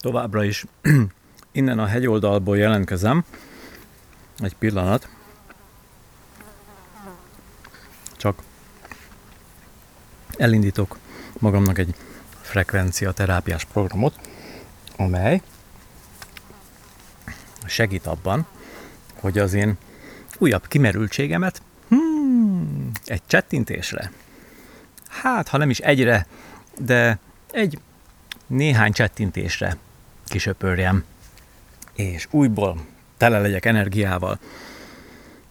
Továbbra is innen a hegyoldalból jelentkezem. Egy pillanat. Csak elindítok magamnak egy frekvencia terápiás programot, amely segít abban, hogy az én újabb kimerültségemet hmm, egy csettintésre, hát ha nem is egyre, de egy néhány csettintésre kisöpörjem, és újból tele legyek energiával.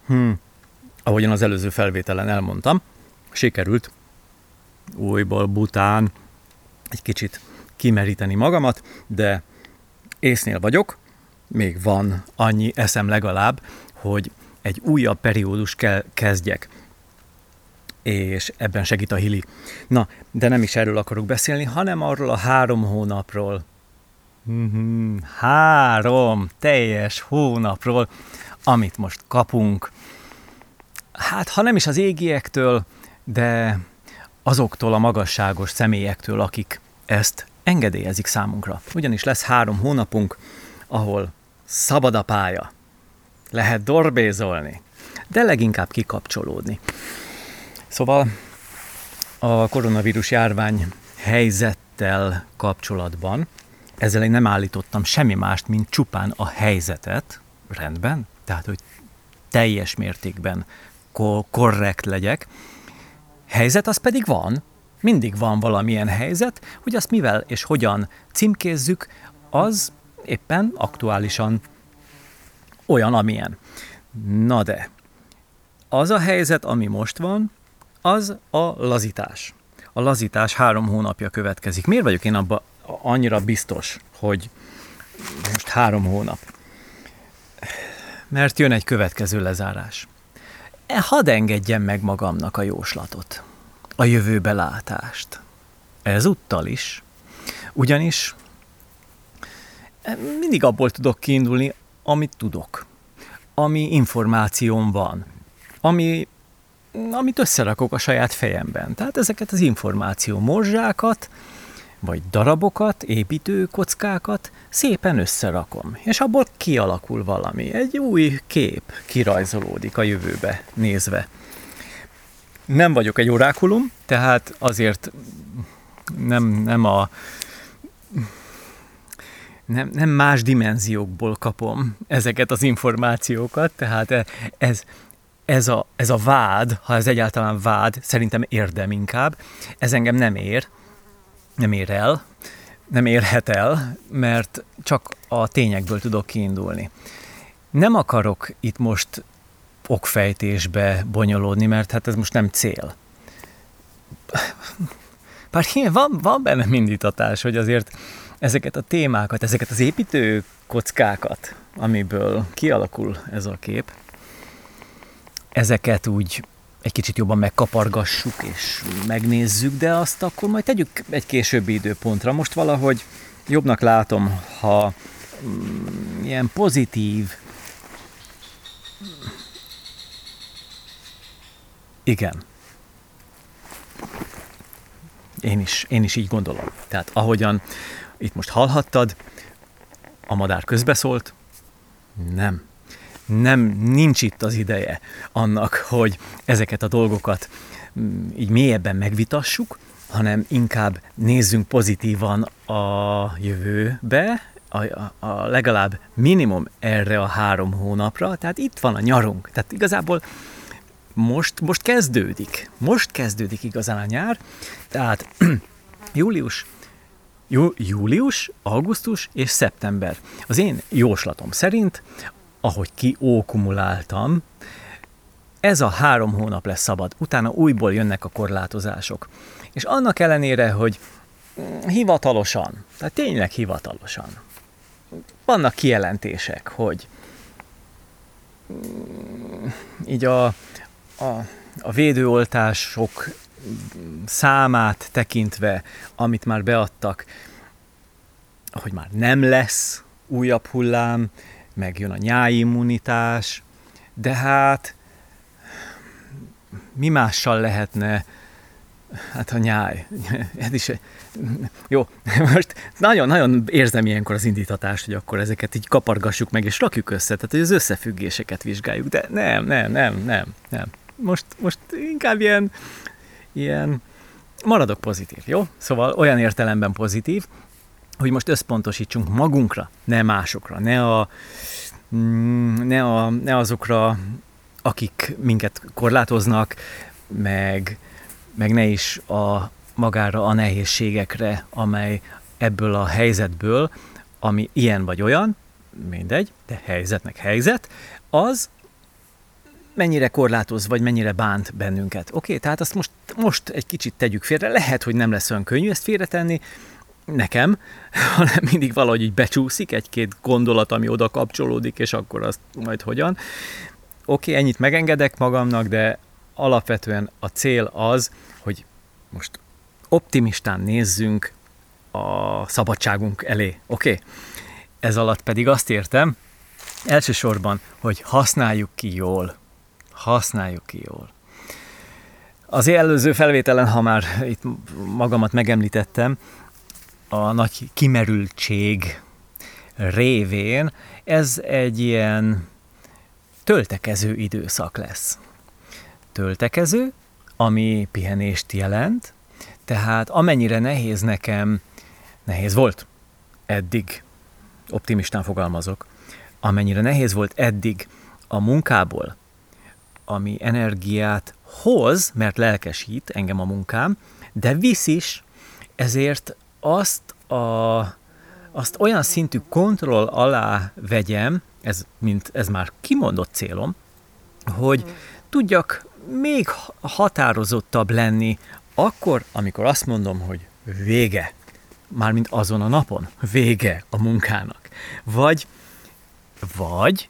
Hmm. Ahogyan az előző felvételen elmondtam, sikerült újból bután egy kicsit kimeríteni magamat, de észnél vagyok, még van annyi eszem legalább, hogy egy újabb periódus kell kezdjek. És ebben segít a hili. Na, de nem is erről akarok beszélni, hanem arról a három hónapról. Mm-hmm, három teljes hónapról, amit most kapunk. Hát, ha nem is az égiektől, de azoktól a magasságos személyektől, akik ezt engedélyezik számunkra. Ugyanis lesz három hónapunk, ahol szabad a pálya. Lehet dorbézolni, de leginkább kikapcsolódni. Szóval a koronavírus járvány helyzettel kapcsolatban ezzel én nem állítottam semmi mást, mint csupán a helyzetet, rendben, tehát hogy teljes mértékben ko- korrekt legyek. Helyzet az pedig van, mindig van valamilyen helyzet, hogy azt mivel és hogyan címkézzük, az éppen aktuálisan olyan, amilyen. Na de, az a helyzet, ami most van, az a lazítás. A lazítás három hónapja következik. Miért vagyok én abba annyira biztos, hogy most három hónap? Mert jön egy következő lezárás. E, hadd engedjem meg magamnak a jóslatot, a jövőbe látást. Ezúttal is. Ugyanis mindig abból tudok kiindulni, amit tudok, ami információm van, ami, amit összerakok a saját fejemben. Tehát ezeket az információ morzsákat, vagy darabokat, építőkockákat szépen összerakom, és abból kialakul valami, egy új kép kirajzolódik a jövőbe nézve. Nem vagyok egy orákulum, tehát azért nem, nem a nem, nem más dimenziókból kapom ezeket az információkat, tehát ez, ez a, ez a vád, ha ez egyáltalán vád, szerintem érdem inkább, ez engem nem ér, nem ér el, nem érhet el, mert csak a tényekből tudok kiindulni. Nem akarok itt most okfejtésbe bonyolódni, mert hát ez most nem cél. Bár van, van benne indítatás, hogy azért ezeket a témákat, ezeket az építő kockákat, amiből kialakul ez a kép, ezeket úgy egy kicsit jobban megkapargassuk és megnézzük, de azt akkor majd tegyük egy későbbi időpontra. Most valahogy jobbnak látom, ha mm, ilyen pozitív, igen, én is, én is így gondolom. Tehát ahogyan itt most hallhattad, a madár közbeszólt, nem. Nem, nincs itt az ideje annak, hogy ezeket a dolgokat mm, így mélyebben megvitassuk, hanem inkább nézzünk pozitívan a jövőbe, a, a, a legalább minimum erre a három hónapra, tehát itt van a nyarunk. Tehát igazából most, most kezdődik, most kezdődik igazán a nyár, tehát július, jú, július, augusztus és szeptember. Az én jóslatom szerint, ahogy kiókumuláltam, ez a három hónap lesz szabad, utána újból jönnek a korlátozások. És annak ellenére, hogy hivatalosan, tehát tényleg hivatalosan, vannak kijelentések, hogy így a, a, a védőoltások számát tekintve, amit már beadtak, hogy már nem lesz újabb hullám, megjön a nyáimmunitás, de hát mi mással lehetne hát a nyáj, ez is, jó, most nagyon-nagyon érzem ilyenkor az indítatást, hogy akkor ezeket így kapargassuk meg, és rakjuk össze, tehát hogy az összefüggéseket vizsgáljuk, de nem, nem, nem, nem, nem. Most, most inkább ilyen, ilyen, maradok pozitív, jó? Szóval olyan értelemben pozitív, hogy most összpontosítsunk magunkra, ne másokra, ne, a, mm, ne, a, ne azokra, akik minket korlátoznak, meg, meg ne is a magára a nehézségekre, amely ebből a helyzetből, ami ilyen vagy olyan, mindegy, de helyzet meg helyzet, az mennyire korlátoz, vagy mennyire bánt bennünket. Oké, okay, tehát azt most, most egy kicsit tegyük félre. Lehet, hogy nem lesz olyan könnyű ezt félretenni, nekem, hanem mindig valahogy így becsúszik egy-két gondolat, ami oda kapcsolódik, és akkor azt majd hogyan. Oké, okay, ennyit megengedek magamnak, de alapvetően a cél az, hogy most optimistán nézzünk a szabadságunk elé. Oké? Okay? Ez alatt pedig azt értem, elsősorban, hogy használjuk ki jól. Használjuk ki jól. Az előző felvételen, ha már itt magamat megemlítettem, a nagy kimerültség révén ez egy ilyen töltekező időszak lesz. Töltekező, ami pihenést jelent, tehát amennyire nehéz nekem, nehéz volt eddig, optimistán fogalmazok, amennyire nehéz volt eddig a munkából, ami energiát hoz, mert lelkesít engem a munkám, de visz is, ezért azt, a, azt olyan szintű kontroll alá vegyem, ez, mint, ez már kimondott célom, hogy tudjak még határozottabb lenni akkor, amikor azt mondom, hogy vége, mármint azon a napon, vége a munkának. Vagy, vagy,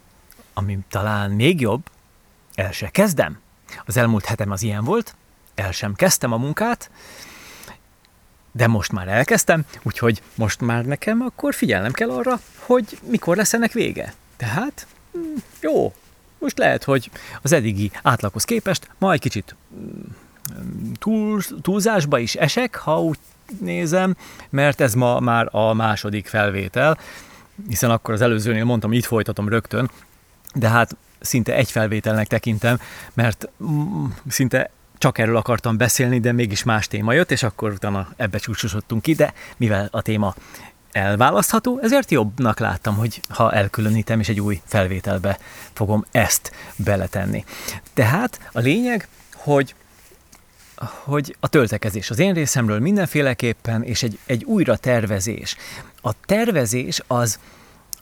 ami talán még jobb, el se kezdem. Az elmúlt hetem az ilyen volt, el sem kezdtem a munkát, de most már elkezdtem, úgyhogy most már nekem akkor figyelnem kell arra, hogy mikor lesz ennek vége. Tehát, mm, jó, most lehet, hogy az eddigi átlaghoz képest ma egy kicsit mm, túl, túlzásba is esek, ha úgy nézem, mert ez ma már a második felvétel, hiszen akkor az előzőnél mondtam, így folytatom rögtön, de hát szinte egy felvételnek tekintem, mert mm, szinte csak erről akartam beszélni, de mégis más téma jött, és akkor utána ebbe csúcsosodtunk ki, de mivel a téma elválasztható, ezért jobbnak láttam, hogy ha elkülönítem, és egy új felvételbe fogom ezt beletenni. Tehát a lényeg, hogy hogy a töltekezés az én részemről mindenféleképpen, és egy, egy újra tervezés. A tervezés az,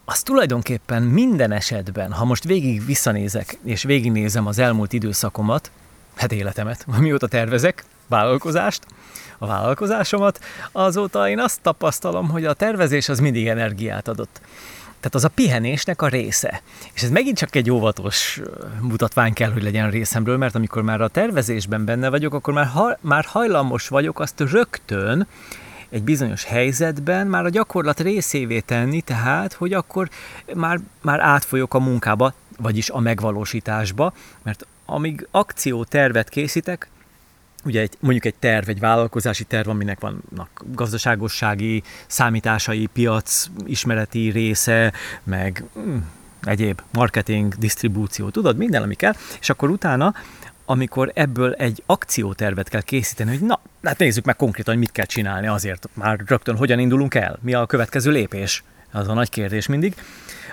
az tulajdonképpen minden esetben, ha most végig visszanézek, és végignézem az elmúlt időszakomat, hát életemet, mióta tervezek vállalkozást, a vállalkozásomat, azóta én azt tapasztalom, hogy a tervezés az mindig energiát adott. Tehát az a pihenésnek a része. És ez megint csak egy óvatos mutatvány kell, hogy legyen részemről, mert amikor már a tervezésben benne vagyok, akkor már, ha, már hajlamos vagyok azt rögtön egy bizonyos helyzetben már a gyakorlat részévé tenni, tehát, hogy akkor már, már átfolyok a munkába, vagyis a megvalósításba, mert amíg akciótervet készítek, ugye egy, mondjuk egy terv, egy vállalkozási terv, aminek vannak gazdaságossági, számításai, piac, ismereti része, meg mm, egyéb marketing, disztribúció, tudod, minden, ami kell, és akkor utána, amikor ebből egy akciótervet kell készíteni, hogy na, hát nézzük meg konkrétan, hogy mit kell csinálni azért, már rögtön hogyan indulunk el, mi a következő lépés, az a nagy kérdés mindig,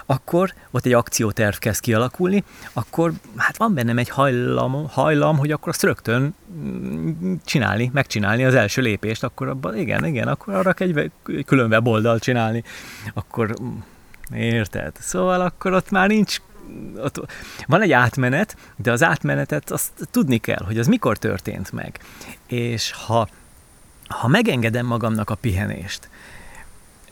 akkor ott egy akcióterv kezd kialakulni, akkor hát van bennem egy hajlam, hajlam, hogy akkor azt rögtön mm, csinálni, megcsinálni az első lépést, akkor abban, igen, igen, akkor arra egy külön weboldal csinálni, akkor mm, érted? Szóval akkor ott már nincs ott van egy átmenet, de az átmenetet azt tudni kell, hogy az mikor történt meg. És ha, ha megengedem magamnak a pihenést,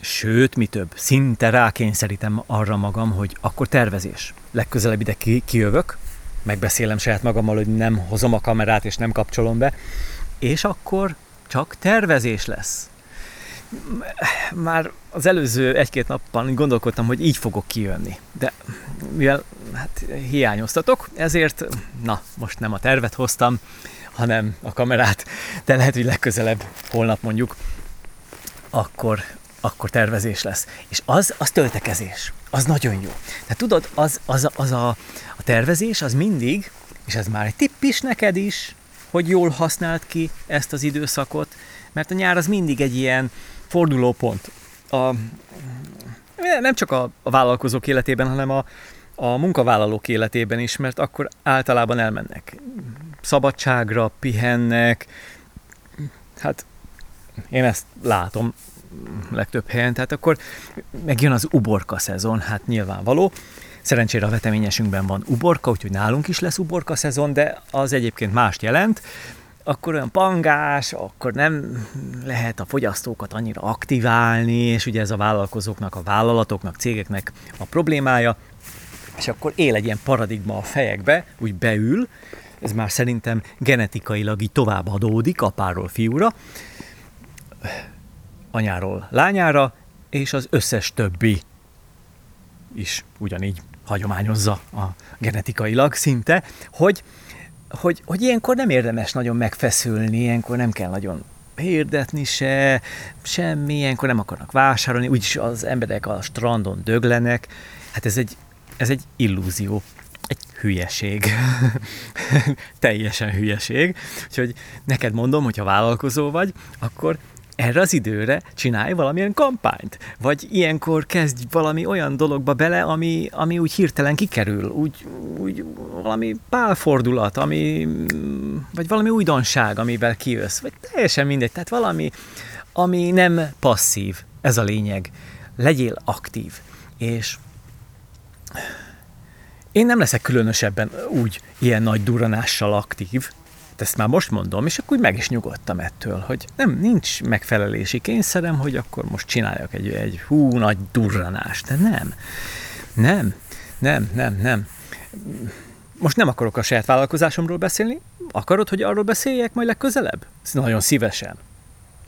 Sőt, mi több, szinte rákényszerítem arra magam, hogy akkor tervezés. Legközelebb ide ki, kijövök, megbeszélem saját magammal, hogy nem hozom a kamerát és nem kapcsolom be, és akkor csak tervezés lesz. Már az előző egy-két napban gondolkodtam, hogy így fogok kijönni, de mivel hát, hiányoztatok, ezért, na, most nem a tervet hoztam, hanem a kamerát, de lehet, hogy legközelebb, holnap mondjuk, akkor, akkor tervezés lesz. És az, az töltekezés. Az nagyon jó. Tehát tudod, az, az, az a, a tervezés, az mindig, és ez már egy tipp is neked is, hogy jól használt ki ezt az időszakot, mert a nyár az mindig egy ilyen fordulópont. A, nem csak a, a vállalkozók életében, hanem a, a munkavállalók életében is, mert akkor általában elmennek szabadságra, pihennek, hát én ezt látom legtöbb helyen, tehát akkor megjön az uborka szezon, hát nyilvánvaló. Szerencsére a veteményesünkben van uborka, úgyhogy nálunk is lesz uborka szezon, de az egyébként mást jelent. Akkor olyan pangás, akkor nem lehet a fogyasztókat annyira aktiválni, és ugye ez a vállalkozóknak, a vállalatoknak, cégeknek a problémája, és akkor él egy ilyen paradigma a fejekbe, úgy beül, ez már szerintem genetikailag így tovább adódik apáról fiúra, anyáról lányára, és az összes többi is ugyanígy hagyományozza a genetikailag szinte, hogy, hogy, hogy ilyenkor nem érdemes nagyon megfeszülni, ilyenkor nem kell nagyon hirdetni se, semmi, ilyenkor nem akarnak vásárolni, úgyis az emberek a strandon döglenek. Hát ez egy, ez egy illúzió, egy hülyeség. Teljesen hülyeség. Úgyhogy neked mondom, hogyha vállalkozó vagy, akkor erre az időre csinálj valamilyen kampányt, vagy ilyenkor kezdj valami olyan dologba bele, ami, ami úgy hirtelen kikerül, úgy, úgy valami pálfordulat, ami, vagy valami újdonság, amivel kijössz, vagy teljesen mindegy, tehát valami, ami nem passzív, ez a lényeg. Legyél aktív, és én nem leszek különösebben úgy ilyen nagy duranással aktív, ezt már most mondom, és akkor meg is nyugodtam ettől, hogy nem, nincs megfelelési kényszerem, hogy akkor most csináljak egy, egy hú, nagy durranást. De nem, nem, nem, nem, nem. Most nem akarok a saját vállalkozásomról beszélni, akarod, hogy arról beszéljek majd legközelebb? Nagyon szívesen.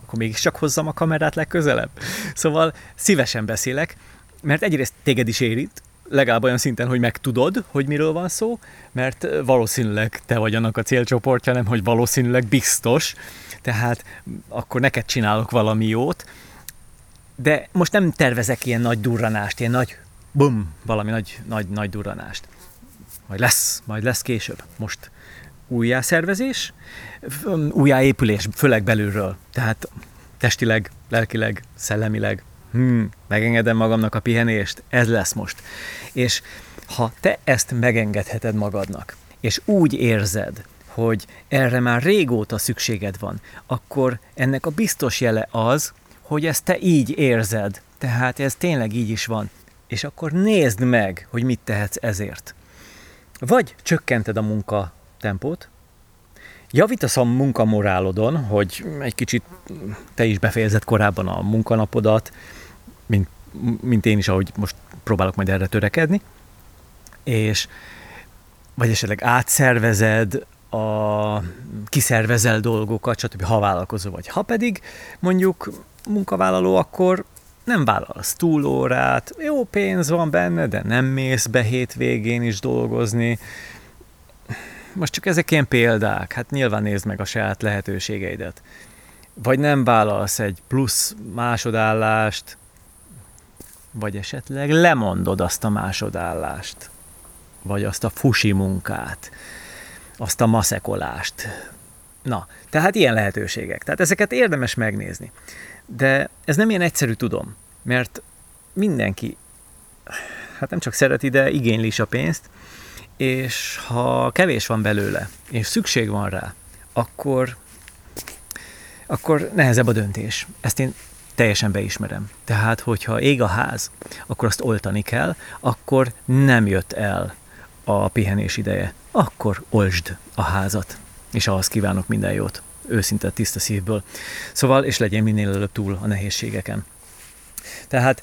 Akkor mégiscsak hozzam a kamerát legközelebb. Szóval szívesen beszélek, mert egyrészt téged is érint, legalább olyan szinten, hogy megtudod, hogy miről van szó, mert valószínűleg te vagy annak a célcsoportja, nem hogy valószínűleg biztos, tehát akkor neked csinálok valami jót, de most nem tervezek ilyen nagy durranást, ilyen nagy bum, valami nagy, nagy, nagy durranást. Majd lesz, majd lesz később. Most újjászervezés, újjáépülés, főleg belülről. Tehát testileg, lelkileg, szellemileg, hmm, megengedem magamnak a pihenést, ez lesz most. És ha te ezt megengedheted magadnak, és úgy érzed, hogy erre már régóta szükséged van, akkor ennek a biztos jele az, hogy ezt te így érzed. Tehát ez tényleg így is van. És akkor nézd meg, hogy mit tehetsz ezért. Vagy csökkented a munka tempót, javítasz a munkamorálodon, hogy egy kicsit te is befejezed korábban a munkanapodat, mint, mint én is, ahogy most próbálok majd erre törekedni, és vagy esetleg átszervezed, a, kiszervezel dolgokat, stb. ha vállalkozó vagy. Ha pedig mondjuk munkavállaló, akkor nem vállalsz túlórát, jó pénz van benne, de nem mész be hétvégén is dolgozni. Most csak ezek ilyen példák, hát nyilván nézd meg a saját lehetőségeidet. Vagy nem vállalsz egy plusz másodállást, vagy esetleg lemondod azt a másodállást, vagy azt a fusi munkát, azt a maszekolást. Na, tehát ilyen lehetőségek. Tehát ezeket érdemes megnézni. De ez nem ilyen egyszerű, tudom, mert mindenki, hát nem csak szereti, de igényli is a pénzt, és ha kevés van belőle, és szükség van rá, akkor, akkor nehezebb a döntés. Ezt én teljesen beismerem. Tehát, hogyha ég a ház, akkor azt oltani kell, akkor nem jött el a pihenés ideje. Akkor olsd a házat, és ahhoz kívánok minden jót, őszinte, tiszta szívből. Szóval, és legyen minél előbb túl a nehézségeken. Tehát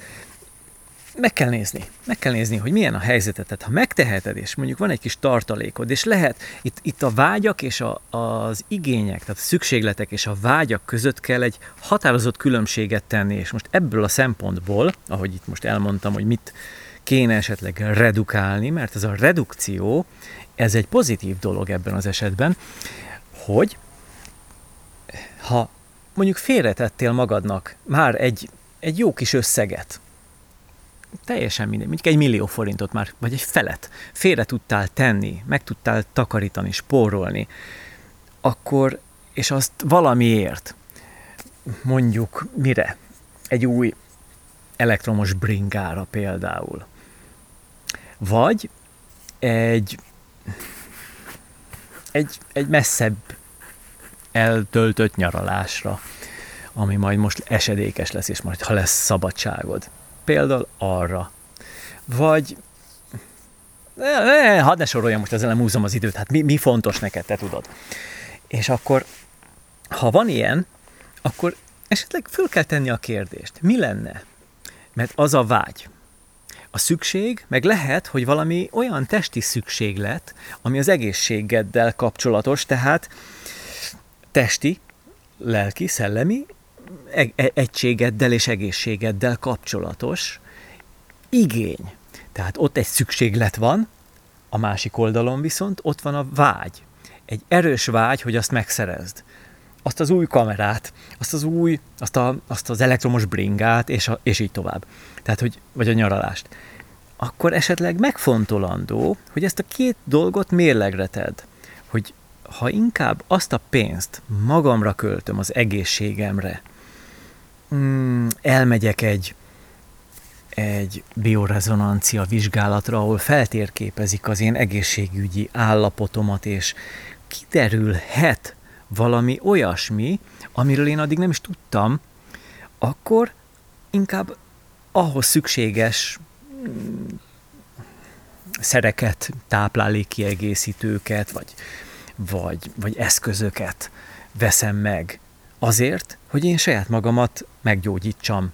meg kell nézni, meg kell nézni, hogy milyen a helyzetet. Tehát ha megteheted, és mondjuk van egy kis tartalékod, és lehet, itt, itt a vágyak és a, az igények, tehát a szükségletek és a vágyak között kell egy határozott különbséget tenni, és most ebből a szempontból, ahogy itt most elmondtam, hogy mit kéne esetleg redukálni, mert ez a redukció, ez egy pozitív dolog ebben az esetben, hogy ha mondjuk félretettél magadnak már egy, egy jó kis összeget, teljesen minden, mondjuk egy millió forintot már, vagy egy felet félre tudtál tenni, meg tudtál takarítani, spórolni, akkor, és azt valamiért, mondjuk mire? Egy új elektromos bringára például. Vagy egy, egy, egy messzebb eltöltött nyaralásra, ami majd most esedékes lesz, és majd ha lesz szabadságod. Például arra. Vagy ne, ne, hadd ne soroljam most ezzel nem húzom az időt, hát mi, mi fontos neked, te tudod. És akkor, ha van ilyen, akkor esetleg föl kell tenni a kérdést, mi lenne? Mert az a vágy, a szükség, meg lehet, hogy valami olyan testi szükséglet, ami az egészségeddel kapcsolatos, tehát testi, lelki, szellemi egységeddel és egészségeddel kapcsolatos igény. Tehát ott egy szükséglet van, a másik oldalon viszont ott van a vágy. Egy erős vágy, hogy azt megszerezd. Azt az új kamerát, azt az új, azt, a, azt az elektromos bringát, és, a, és így tovább. Tehát, hogy, vagy a nyaralást. Akkor esetleg megfontolandó, hogy ezt a két dolgot mérlegre tedd. Hogy ha inkább azt a pénzt magamra költöm az egészségemre, mm, elmegyek egy, egy biorezonancia vizsgálatra, ahol feltérképezik az én egészségügyi állapotomat, és kiderülhet valami olyasmi, amiről én addig nem is tudtam, akkor inkább ahhoz szükséges mm, szereket, táplálékkiegészítőket, vagy vagy, vagy eszközöket veszem meg azért, hogy én saját magamat meggyógyítsam.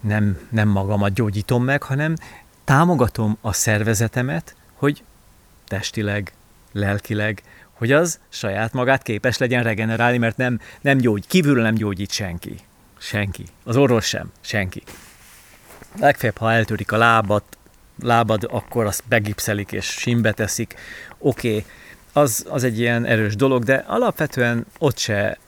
Nem, nem magamat gyógyítom meg, hanem támogatom a szervezetemet, hogy testileg, lelkileg, hogy az saját magát képes legyen regenerálni, mert nem, nem gyógy, kívülről nem gyógyít senki. Senki. Az orvos sem. Senki. Legfeljebb, ha eltörik a lábat, lábad, akkor azt begipszelik és simbe teszik. Oké, okay, az, az egy ilyen erős dolog, de alapvetően ott se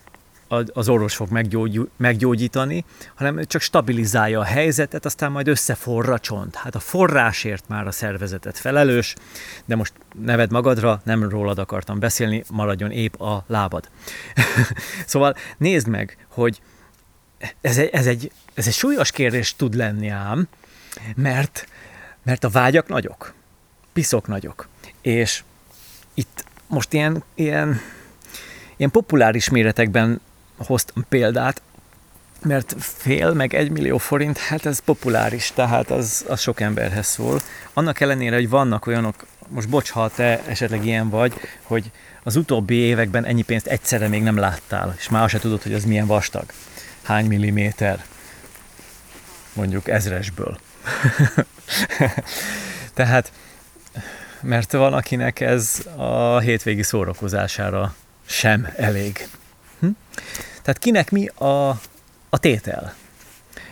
az orvos fog meggyógy, meggyógyítani, hanem csak stabilizálja a helyzetet, aztán majd összeforra csont. Hát a forrásért már a szervezetet felelős, de most neved magadra, nem rólad akartam beszélni, maradjon épp a lábad. szóval nézd meg, hogy ez egy, ez, egy, ez egy súlyos kérdés tud lenni ám, mert, mert a vágyak nagyok, piszok nagyok, és itt most ilyen, ilyen, ilyen populáris méretekben hoztam példát, mert fél meg egy millió forint, hát ez populáris, tehát az, az sok emberhez szól. Annak ellenére, hogy vannak olyanok, most bocs, ha te esetleg ilyen vagy, hogy az utóbbi években ennyi pénzt egyszerre még nem láttál, és már se tudod, hogy az milyen vastag. Hány milliméter? Mondjuk ezresből. tehát mert van, akinek ez a hétvégi szórakozására sem elég. Hm? Tehát kinek mi a, a tétel?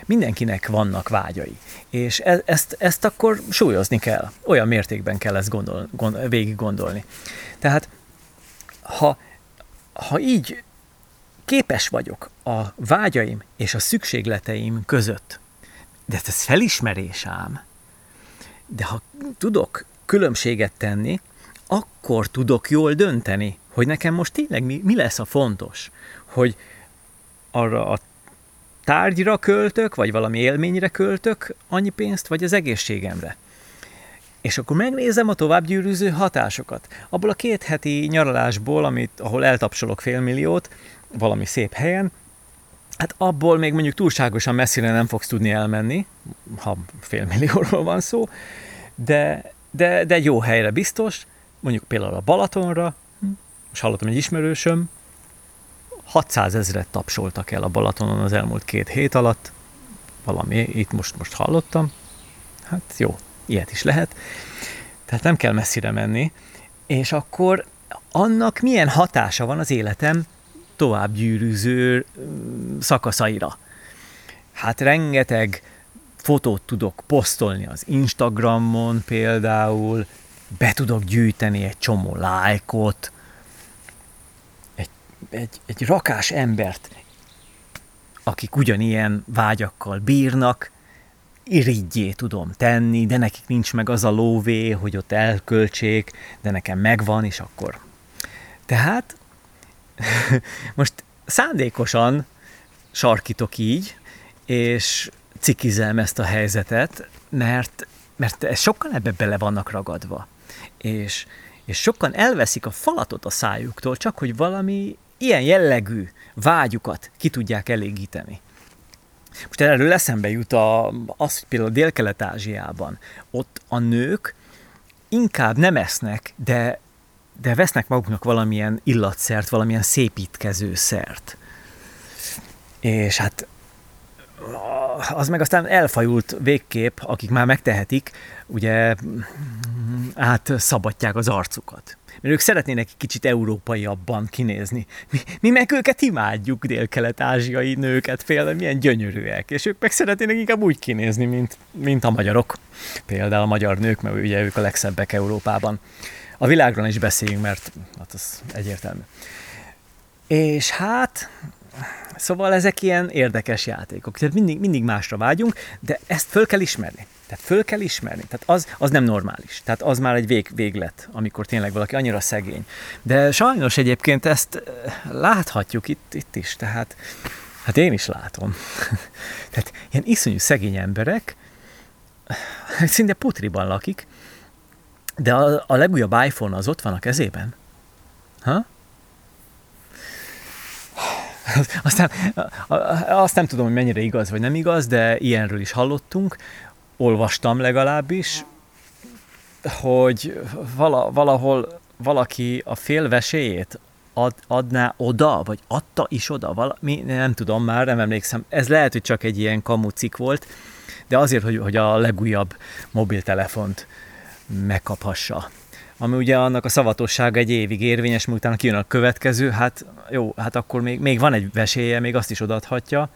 Mindenkinek vannak vágyai, és e, ezt, ezt akkor súlyozni kell. Olyan mértékben kell ezt gondol, gond, végig gondolni. Tehát, ha, ha így képes vagyok a vágyaim és a szükségleteim között, de ez felismerés ám, de ha tudok különbséget tenni, akkor tudok jól dönteni, hogy nekem most tényleg mi, mi lesz a fontos, hogy arra a tárgyra költök, vagy valami élményre költök annyi pénzt, vagy az egészségemre. És akkor megnézem a továbbgyűrűző hatásokat. Abból a két heti nyaralásból, amit, ahol eltapsolok félmilliót, valami szép helyen, hát abból még mondjuk túlságosan messzire nem fogsz tudni elmenni, ha félmillióról van szó, de de, de jó helyre biztos, mondjuk például a Balatonra, most hallottam egy ismerősöm, 600 ezeret tapsoltak el a Balatonon az elmúlt két hét alatt, valami, itt most, most hallottam, hát jó, ilyet is lehet, tehát nem kell messzire menni, és akkor annak milyen hatása van az életem tovább gyűrűző szakaszaira. Hát rengeteg fotót tudok posztolni az Instagramon például, be tudok gyűjteni egy csomó lájkot, egy egy, rakás embert, akik ugyanilyen vágyakkal bírnak, irigyé tudom tenni, de nekik nincs meg az a lóvé, hogy ott elköltsék, de nekem megvan, és akkor. Tehát most szándékosan sarkítok így, és cikizem ezt a helyzetet, mert, mert ez sokkal ebbe bele vannak ragadva. És, és sokan elveszik a falatot a szájuktól, csak hogy valami ilyen jellegű vágyukat ki tudják elégíteni. Most erről eszembe jut a, az, hogy például Dél-Kelet-Ázsiában ott a nők inkább nem esznek, de, de vesznek maguknak valamilyen illatszert, valamilyen szépítkező szert. És hát az meg aztán elfajult végkép, akik már megtehetik, ugye át szabadják az arcukat mert ők szeretnének egy kicsit európaiabban kinézni. Mi, mi meg őket imádjuk, dél-kelet-ázsiai nőket például, milyen gyönyörűek, és ők meg szeretnének inkább úgy kinézni, mint, mint a magyarok. Például a magyar nők, mert ugye ők a legszebbek Európában. A világról is beszéljünk, mert hát az egyértelmű. És hát, szóval ezek ilyen érdekes játékok. Tehát mindig, mindig másra vágyunk, de ezt föl kell ismerni. Tehát föl kell ismerni. Tehát az, az nem normális. Tehát az már egy vég, véglet, amikor tényleg valaki annyira szegény. De sajnos egyébként ezt eh, láthatjuk itt, itt is. Tehát hát én is látom. Tehát ilyen iszonyú szegény emberek, szinte putriban lakik, de a, a legújabb iPhone az ott van a kezében. Ha? Aztán azt nem tudom, hogy mennyire igaz vagy nem igaz, de ilyenről is hallottunk, olvastam legalábbis, hogy vala, valahol valaki a fél veséjét ad, adná oda, vagy adta is oda, valami, nem tudom már, nem emlékszem. Ez lehet, hogy csak egy ilyen kamucik volt, de azért, hogy, hogy a legújabb mobiltelefont megkaphassa. Ami ugye annak a szavatossága egy évig érvényes, miután kijön a következő, hát jó, hát akkor még, még van egy vesélye, még azt is odaadhatja,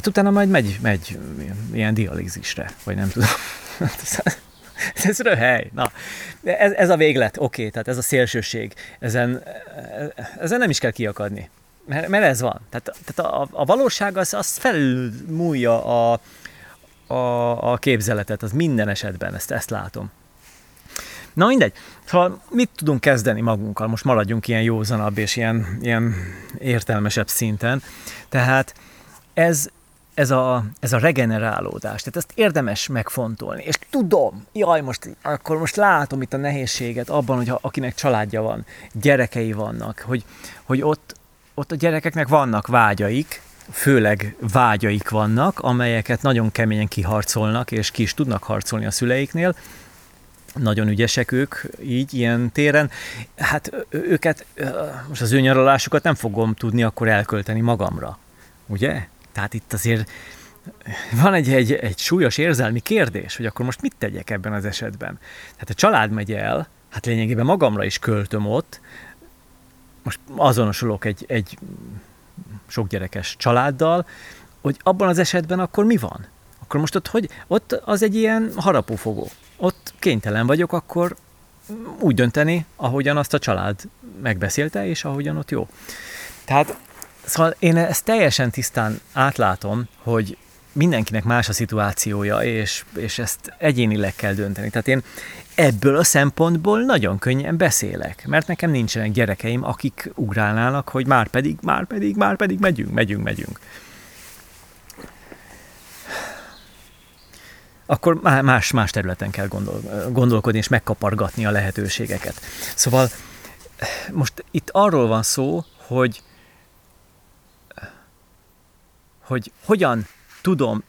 Hát utána majd megy, megy ilyen dialízisre, vagy nem tudom. ez röhely. Na, ez, ez a véglet, oké, okay, tehát ez a szélsőség. Ezen, ezen nem is kell kiakadni. Mert, mert ez van. Tehát, tehát a, a valóság az, az felmúlja a, a, a képzeletet, az minden esetben, ezt, ezt látom. Na mindegy, szóval mit tudunk kezdeni magunkkal? Most maradjunk ilyen józanabb és ilyen, ilyen értelmesebb szinten. Tehát ez, ez a, ez a regenerálódás. Tehát ezt érdemes megfontolni. És tudom, jaj, most, akkor most látom itt a nehézséget abban, hogy akinek családja van, gyerekei vannak, hogy, hogy ott, ott a gyerekeknek vannak vágyaik, főleg vágyaik vannak, amelyeket nagyon keményen kiharcolnak, és ki is tudnak harcolni a szüleiknél, nagyon ügyesek ők így, ilyen téren. Hát őket, most az ő nyaralásukat nem fogom tudni akkor elkölteni magamra, ugye? Tehát itt azért van egy, egy, egy súlyos érzelmi kérdés, hogy akkor most mit tegyek ebben az esetben. Tehát a család megy el, hát lényegében magamra is költöm ott, most azonosulok egy, egy sok gyerekes családdal, hogy abban az esetben akkor mi van? Akkor most ott, hogy, ott az egy ilyen harapófogó. Ott kénytelen vagyok akkor úgy dönteni, ahogyan azt a család megbeszélte, és ahogyan ott jó. Tehát Szóval én ezt teljesen tisztán átlátom, hogy mindenkinek más a szituációja, és, és ezt egyénileg kell dönteni. Tehát én ebből a szempontból nagyon könnyen beszélek, mert nekem nincsenek gyerekeim, akik ugrálnának, hogy már pedig, már pedig, már pedig megyünk, megyünk, megyünk. Akkor más, más területen kell gondol, gondolkodni és megkapargatni a lehetőségeket. Szóval most itt arról van szó, hogy hogy hogyan tudom,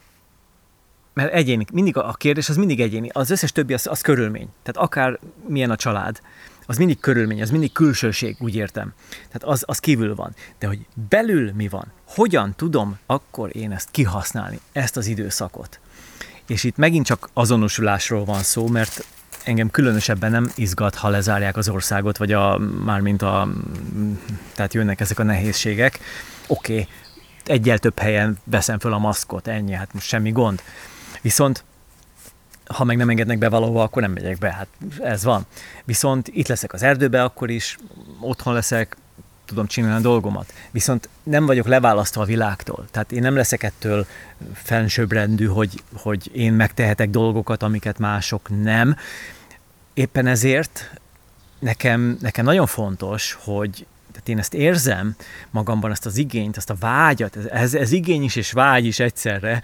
mert egyéni, mindig a kérdés az mindig egyéni, az összes többi az, az körülmény. Tehát akár milyen a család, az mindig körülmény, az mindig külsőség, úgy értem. Tehát az, az kívül van. De hogy belül mi van, hogyan tudom akkor én ezt kihasználni, ezt az időszakot. És itt megint csak azonosulásról van szó, mert engem különösebben nem izgat, ha lezárják az országot, vagy a, mármint a, tehát jönnek ezek a nehézségek. Oké, okay, egyel több helyen veszem föl a maszkot, ennyi, hát most semmi gond. Viszont ha meg nem engednek be valahova, akkor nem megyek be, hát ez van. Viszont itt leszek az erdőbe, akkor is otthon leszek, tudom csinálni a dolgomat. Viszont nem vagyok leválasztva a világtól. Tehát én nem leszek ettől fensőbbrendű, hogy, hogy én megtehetek dolgokat, amiket mások nem. Éppen ezért nekem, nekem nagyon fontos, hogy tehát én ezt érzem magamban, ezt az igényt, ezt a vágyat, ez, ez igény is és vágy is egyszerre,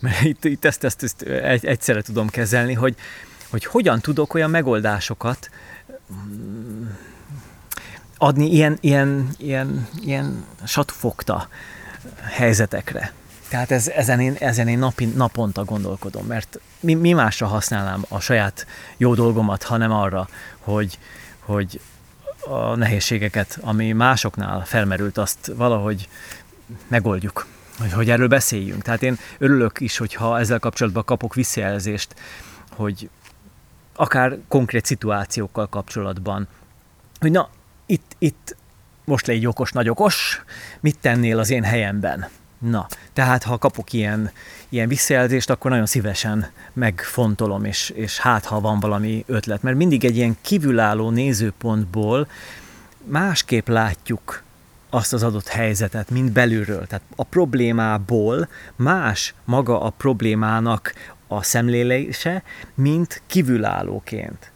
mert itt, itt ezt, ezt, ezt egyszerre tudom kezelni, hogy, hogy hogyan tudok olyan megoldásokat mm, adni ilyen, ilyen, ilyen, ilyen satufogta helyzetekre. Tehát ez, ezen én, ezen én napi, naponta gondolkodom, mert mi, mi másra használnám a saját jó dolgomat, hanem arra, hogy, hogy a nehézségeket, ami másoknál felmerült, azt valahogy megoldjuk, hogy, hogy erről beszéljünk. Tehát én örülök is, hogyha ezzel kapcsolatban kapok visszajelzést, hogy akár konkrét szituációkkal kapcsolatban, hogy na, itt, itt most légy okos, nagy okos, mit tennél az én helyemben? Na, tehát ha kapok ilyen, ilyen visszajelzést, akkor nagyon szívesen megfontolom, és, és hát ha van valami ötlet, mert mindig egy ilyen kívülálló nézőpontból másképp látjuk azt az adott helyzetet, mint belülről. Tehát a problémából más maga a problémának a szemlélése, mint kívülállóként.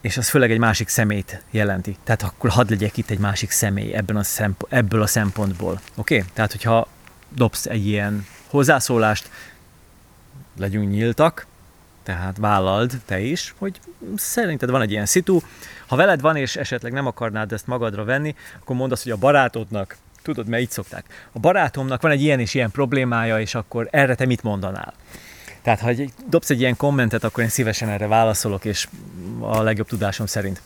És az főleg egy másik szemét jelenti. Tehát akkor hadd legyek itt egy másik személy ebben a szemp- ebből a szempontból. Oké? Okay? Tehát, hogyha dobsz egy ilyen hozzászólást, legyünk nyíltak, tehát vállald te is, hogy szerinted van egy ilyen szitu, ha veled van, és esetleg nem akarnád ezt magadra venni, akkor mondd azt, hogy a barátodnak, tudod, mert így szokták, a barátomnak van egy ilyen és ilyen problémája, és akkor erre te mit mondanál? Tehát, ha dobsz egy ilyen kommentet, akkor én szívesen erre válaszolok, és a legjobb tudásom szerint.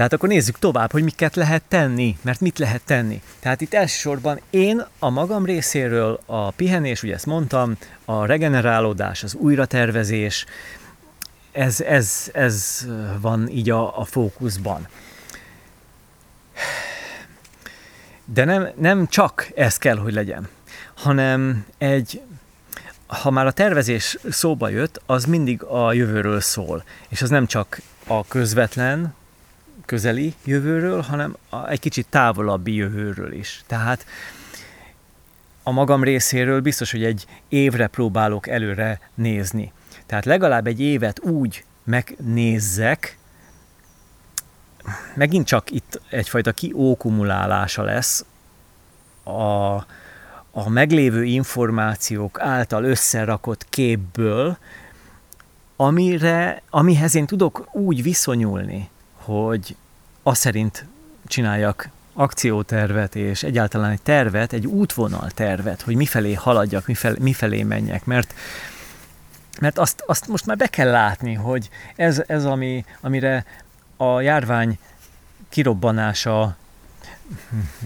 Tehát akkor nézzük tovább, hogy miket lehet tenni, mert mit lehet tenni. Tehát itt elsősorban én a magam részéről a pihenés, ugye ezt mondtam, a regenerálódás, az újratervezés, ez, ez, ez van így a, a fókuszban. De nem, nem csak ez kell, hogy legyen, hanem egy, ha már a tervezés szóba jött, az mindig a jövőről szól. És az nem csak a közvetlen, közeli jövőről, hanem egy kicsit távolabbi jövőről is. Tehát a magam részéről biztos, hogy egy évre próbálok előre nézni. Tehát legalább egy évet úgy megnézzek, megint csak itt egyfajta kiókumulálása lesz a, a meglévő információk által összerakott képből, amire, amihez én tudok úgy viszonyulni, hogy azt szerint csináljak akciótervet, és egyáltalán egy tervet, egy útvonal tervet, hogy mifelé haladjak, mifelé, mifelé menjek, mert mert azt, azt most már be kell látni, hogy ez, ez ami, amire a járvány kirobbanása,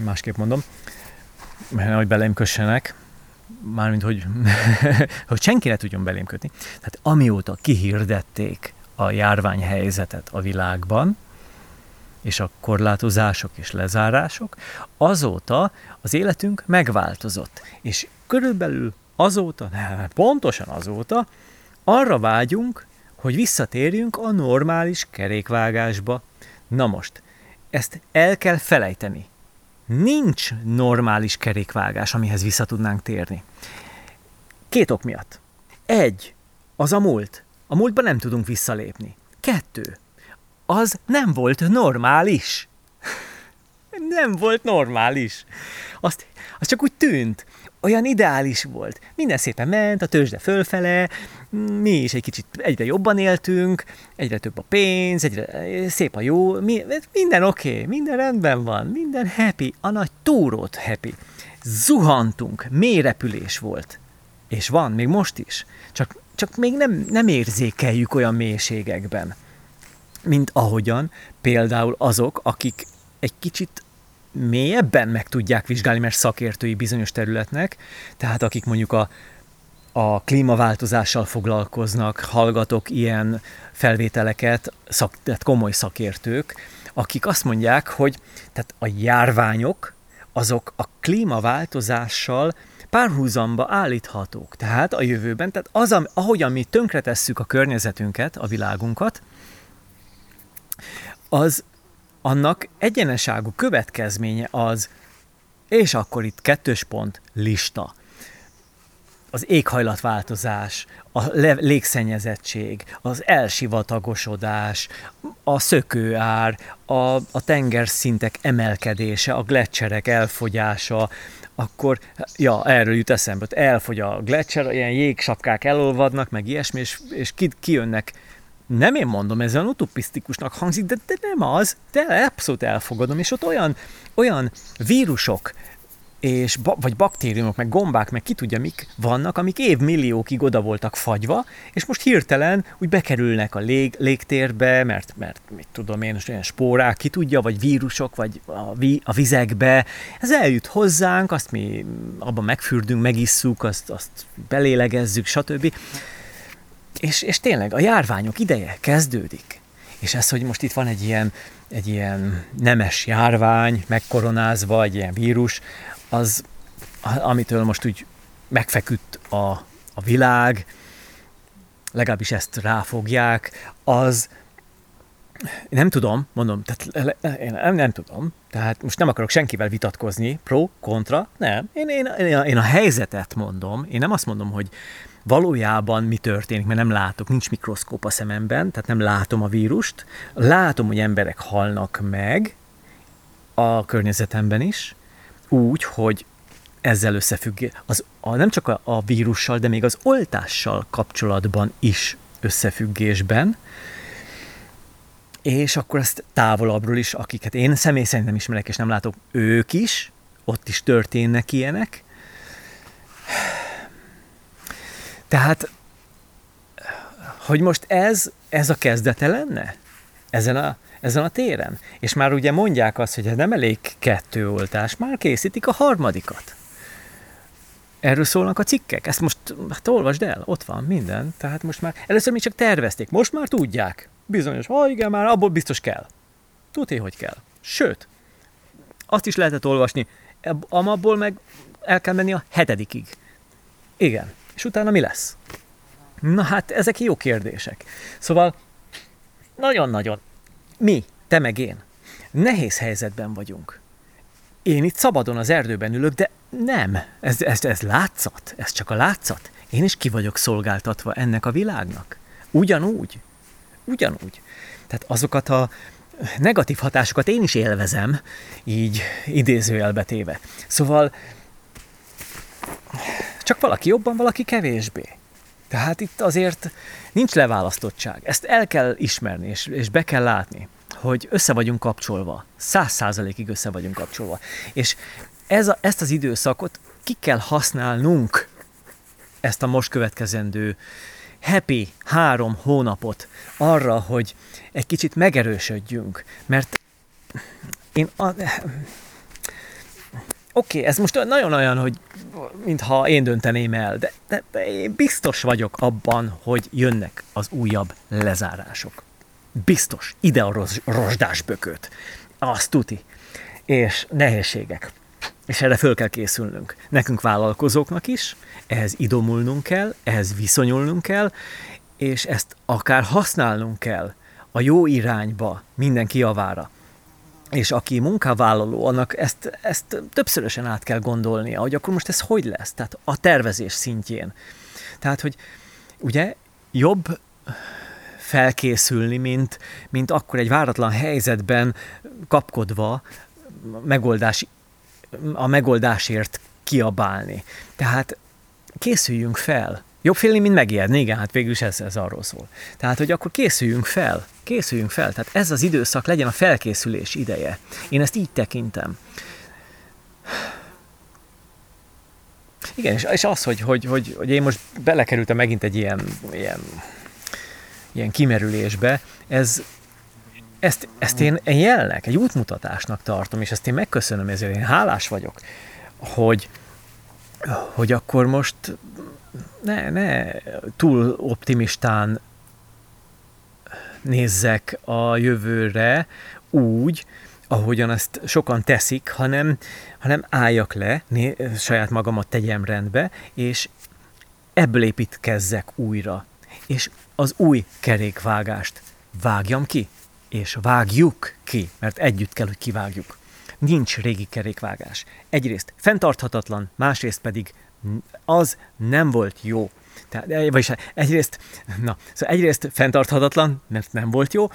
másképp mondom, mert hogy belém kössenek, mármint, hogy, hogy senki ne tudjon belém kötni. Tehát amióta kihirdették a járványhelyzetet a világban, és a korlátozások és lezárások, azóta az életünk megváltozott. És körülbelül azóta, nem, pontosan azóta, arra vágyunk, hogy visszatérjünk a normális kerékvágásba. Na most, ezt el kell felejteni. Nincs normális kerékvágás, amihez vissza tudnánk térni. Két ok miatt. Egy, az a múlt. A múltban nem tudunk visszalépni. Kettő, az nem volt normális. nem volt normális. Azt, az csak úgy tűnt. Olyan ideális volt. Minden szépen ment, a tőzsde fölfele, mi is egy kicsit egyre jobban éltünk, egyre több a pénz, egyre szép a jó, mi, minden oké, okay, minden rendben van, minden happy, a nagy túrót happy. Zuhantunk, mély repülés volt. És van, még most is. Csak, csak még nem, nem érzékeljük olyan mélységekben mint ahogyan például azok, akik egy kicsit mélyebben meg tudják vizsgálni, mert szakértői bizonyos területnek, tehát akik mondjuk a, a klímaváltozással foglalkoznak, hallgatok ilyen felvételeket, szak, tehát komoly szakértők, akik azt mondják, hogy tehát a járványok azok a klímaváltozással párhuzamba állíthatók. Tehát a jövőben, tehát az, ahogyan mi tönkretesszük a környezetünket, a világunkat, az annak egyeneságú következménye az, és akkor itt kettős pont, lista. Az éghajlatváltozás, a légszennyezettség, az elsivatagosodás, a szökőár, a, a tengerszintek emelkedése, a gletszerek elfogyása, akkor, ja, erről jut eszembe, elfogy a gletszer, ilyen jégsapkák elolvadnak, meg ilyesmi, és, és ki, kijönnek nem én mondom, ez olyan utopisztikusnak hangzik, de, de nem az, de abszolút elfogadom, és ott olyan, olyan vírusok, és, vagy baktériumok, meg gombák, meg ki tudja mik vannak, amik évmilliókig oda voltak fagyva, és most hirtelen úgy bekerülnek a lég, légtérbe, mert, mert mit tudom én, olyan spórák, ki tudja, vagy vírusok, vagy a, vi, a vizekbe. Ez eljut hozzánk, azt mi abban megfürdünk, megisszuk, azt, azt belélegezzük, stb. És, és tényleg a járványok ideje kezdődik. És ez, hogy most itt van egy ilyen, egy ilyen nemes járvány, megkoronázva, egy ilyen vírus, az, amitől most úgy megfeküdt a, a világ, legalábbis ezt ráfogják, az nem tudom, mondom, tehát én nem, nem tudom, tehát most nem akarok senkivel vitatkozni, pro, kontra, nem, én, én, én a helyzetet mondom, én nem azt mondom, hogy valójában mi történik, mert nem látok, nincs mikroszkóp a szememben, tehát nem látom a vírust, látom, hogy emberek halnak meg a környezetemben is, úgy, hogy ezzel összefügg, az, a, nem csak a, a vírussal, de még az oltással kapcsolatban is összefüggésben, és akkor ezt távolabbról is, akiket én személy szerint nem ismerek és nem látok, ők is, ott is történnek ilyenek. Tehát, hogy most ez, ez a kezdete lenne? Ezen a, ezen a téren? És már ugye mondják azt, hogy nem elég kettő oltás, már készítik a harmadikat. Erről szólnak a cikkek. Ezt most hát olvasd el, ott van minden. Tehát most már, először még csak tervezték, most már tudják. Bizonyos, ha igen, már abból biztos kell. Tudja, hogy kell. Sőt, azt is lehetett olvasni, abból meg el kell menni a hetedikig. Igen. És utána mi lesz? Na hát, ezek jó kérdések. Szóval nagyon-nagyon mi, te meg én, nehéz helyzetben vagyunk. Én itt szabadon az erdőben ülök, de nem. Ez, ez, ez látszat, ez csak a látszat. Én is ki vagyok szolgáltatva ennek a világnak. Ugyanúgy. Ugyanúgy. Tehát azokat a negatív hatásokat én is élvezem, így idézőjelbe téve. Szóval csak valaki jobban, valaki kevésbé. Tehát itt azért nincs leválasztottság. Ezt el kell ismerni, és, és be kell látni, hogy össze vagyunk kapcsolva. Száz százalékig össze vagyunk kapcsolva. És ez a, ezt az időszakot ki kell használnunk, ezt a most következendő happy három hónapot arra, hogy egy kicsit megerősödjünk. Mert én a, Oké, okay, ez most nagyon olyan, hogy mintha én dönteném el, de, de, én biztos vagyok abban, hogy jönnek az újabb lezárások. Biztos. Ide a roz, rozsdás bököt. Azt tuti. És nehézségek. És erre föl kell készülnünk. Nekünk vállalkozóknak is, ehhez idomulnunk kell, ehhez viszonyulnunk kell, és ezt akár használnunk kell a jó irányba, mindenki javára és aki munkavállaló, annak ezt, ezt többszörösen át kell gondolnia, hogy akkor most ez hogy lesz, tehát a tervezés szintjén. Tehát, hogy ugye jobb felkészülni, mint, mint akkor egy váratlan helyzetben kapkodva megoldás, a megoldásért kiabálni. Tehát készüljünk fel. Jobb félni, mint megijedni, igen, hát végül is ez, ez arról szól. Tehát, hogy akkor készüljünk fel, készüljünk fel, tehát ez az időszak legyen a felkészülés ideje. Én ezt így tekintem. Igen, és, az, hogy, hogy, hogy, hogy én most belekerültem megint egy ilyen, ilyen, ilyen kimerülésbe, ez, ezt, ezt én, én jelnek, egy útmutatásnak tartom, és ezt én megköszönöm, ezért én hálás vagyok, hogy, hogy akkor most ne, ne túl optimistán nézzek a jövőre úgy, ahogyan ezt sokan teszik, hanem, hanem álljak le, né, saját magamat tegyem rendbe, és ebből építkezzek újra. És az új kerékvágást vágjam ki, és vágjuk ki, mert együtt kell, hogy kivágjuk. Nincs régi kerékvágás. Egyrészt fenntarthatatlan, másrészt pedig az nem volt jó. Tehát, eh, vagyis egyrészt, na, szóval egyrészt fenntarthatatlan, mert nem volt jó,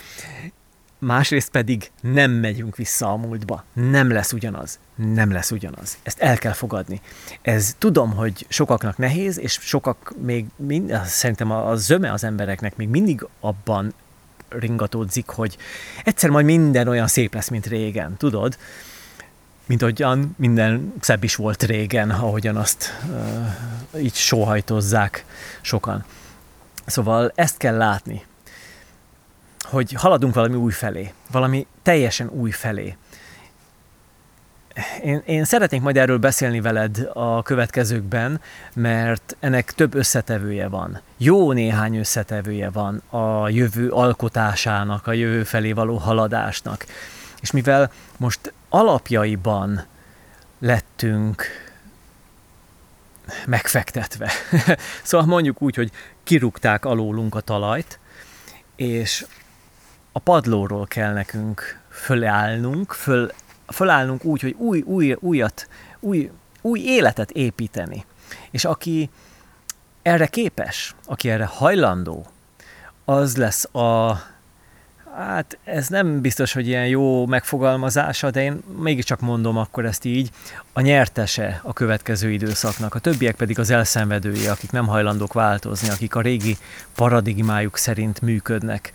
másrészt pedig nem megyünk vissza a múltba. Nem lesz ugyanaz. Nem lesz ugyanaz. Ezt el kell fogadni. Ez tudom, hogy sokaknak nehéz, és sokak még, mind, szerintem a, a zöme az embereknek még mindig abban ringatódzik, hogy egyszer majd minden olyan szép lesz, mint régen, tudod? Mint ahogyan minden szebb is volt régen, ahogyan azt uh, így sóhajtozzák sokan. Szóval ezt kell látni, hogy haladunk valami új felé, valami teljesen új felé. Én, én szeretnék majd erről beszélni veled a következőkben, mert ennek több összetevője van. Jó néhány összetevője van a jövő alkotásának, a jövő felé való haladásnak. És mivel most alapjaiban lettünk megfektetve, szóval mondjuk úgy, hogy kirúgták alólunk a talajt, és a padlóról kell nekünk fölállnunk, föl, fölállnunk úgy, hogy új, új, újat, új, új életet építeni. És aki erre képes, aki erre hajlandó, az lesz a, hát ez nem biztos, hogy ilyen jó megfogalmazása, de én mégiscsak mondom akkor ezt így, a nyertese a következő időszaknak, a többiek pedig az elszenvedői, akik nem hajlandók változni, akik a régi paradigmájuk szerint működnek.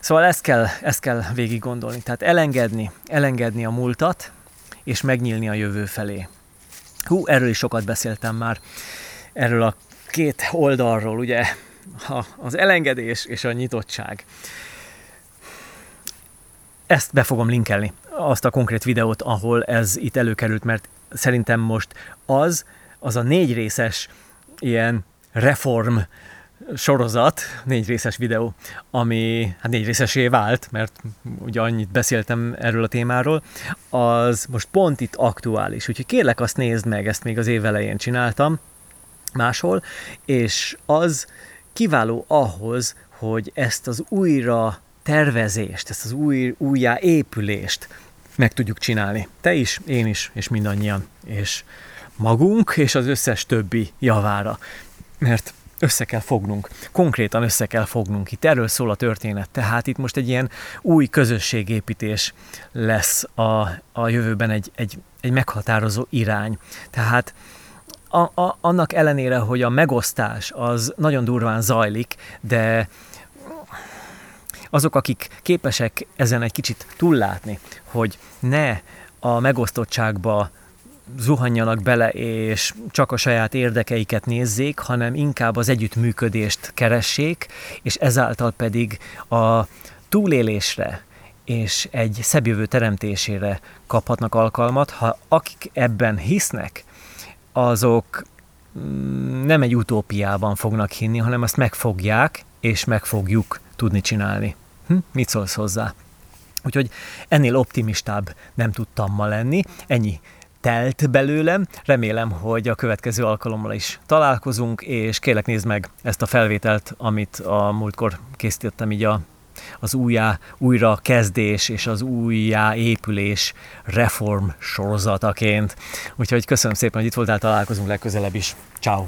Szóval ezt kell, ezt kell végig gondolni. Tehát elengedni, elengedni a múltat, és megnyílni a jövő felé. Hú, erről is sokat beszéltem már, erről a két oldalról, ugye, az elengedés és a nyitottság. Ezt be fogom linkelni, azt a konkrét videót, ahol ez itt előkerült, mert szerintem most az, az a négy részes ilyen reform sorozat, négy részes videó, ami hát négy részesé vált, mert ugye annyit beszéltem erről a témáról, az most pont itt aktuális. Úgyhogy kérlek azt nézd meg, ezt még az év elején csináltam máshol, és az kiváló ahhoz, hogy ezt az újra tervezést, ezt az új, újjá épülést meg tudjuk csinálni. Te is, én is, és mindannyian, és magunk, és az összes többi javára. Mert össze kell fognunk, konkrétan össze kell fognunk. Itt erről szól a történet, tehát itt most egy ilyen új közösségépítés lesz a, a jövőben egy, egy, egy meghatározó irány. Tehát a, a, annak ellenére, hogy a megosztás az nagyon durván zajlik, de azok, akik képesek ezen egy kicsit túllátni, hogy ne a megosztottságba zuhanjanak bele, és csak a saját érdekeiket nézzék, hanem inkább az együttműködést keressék, és ezáltal pedig a túlélésre és egy szebb jövő teremtésére kaphatnak alkalmat, ha akik ebben hisznek, azok mm, nem egy utópiában fognak hinni, hanem azt megfogják, és meg fogjuk tudni csinálni. Hm? Mit szólsz hozzá? Úgyhogy ennél optimistább nem tudtam ma lenni. Ennyi telt belőlem. Remélem, hogy a következő alkalommal is találkozunk, és kérlek nézd meg ezt a felvételt, amit a múltkor készítettem így a, az újjá, újra kezdés és az újjá épülés reform sorozataként. Úgyhogy köszönöm szépen, hogy itt voltál, találkozunk legközelebb is. Ciao.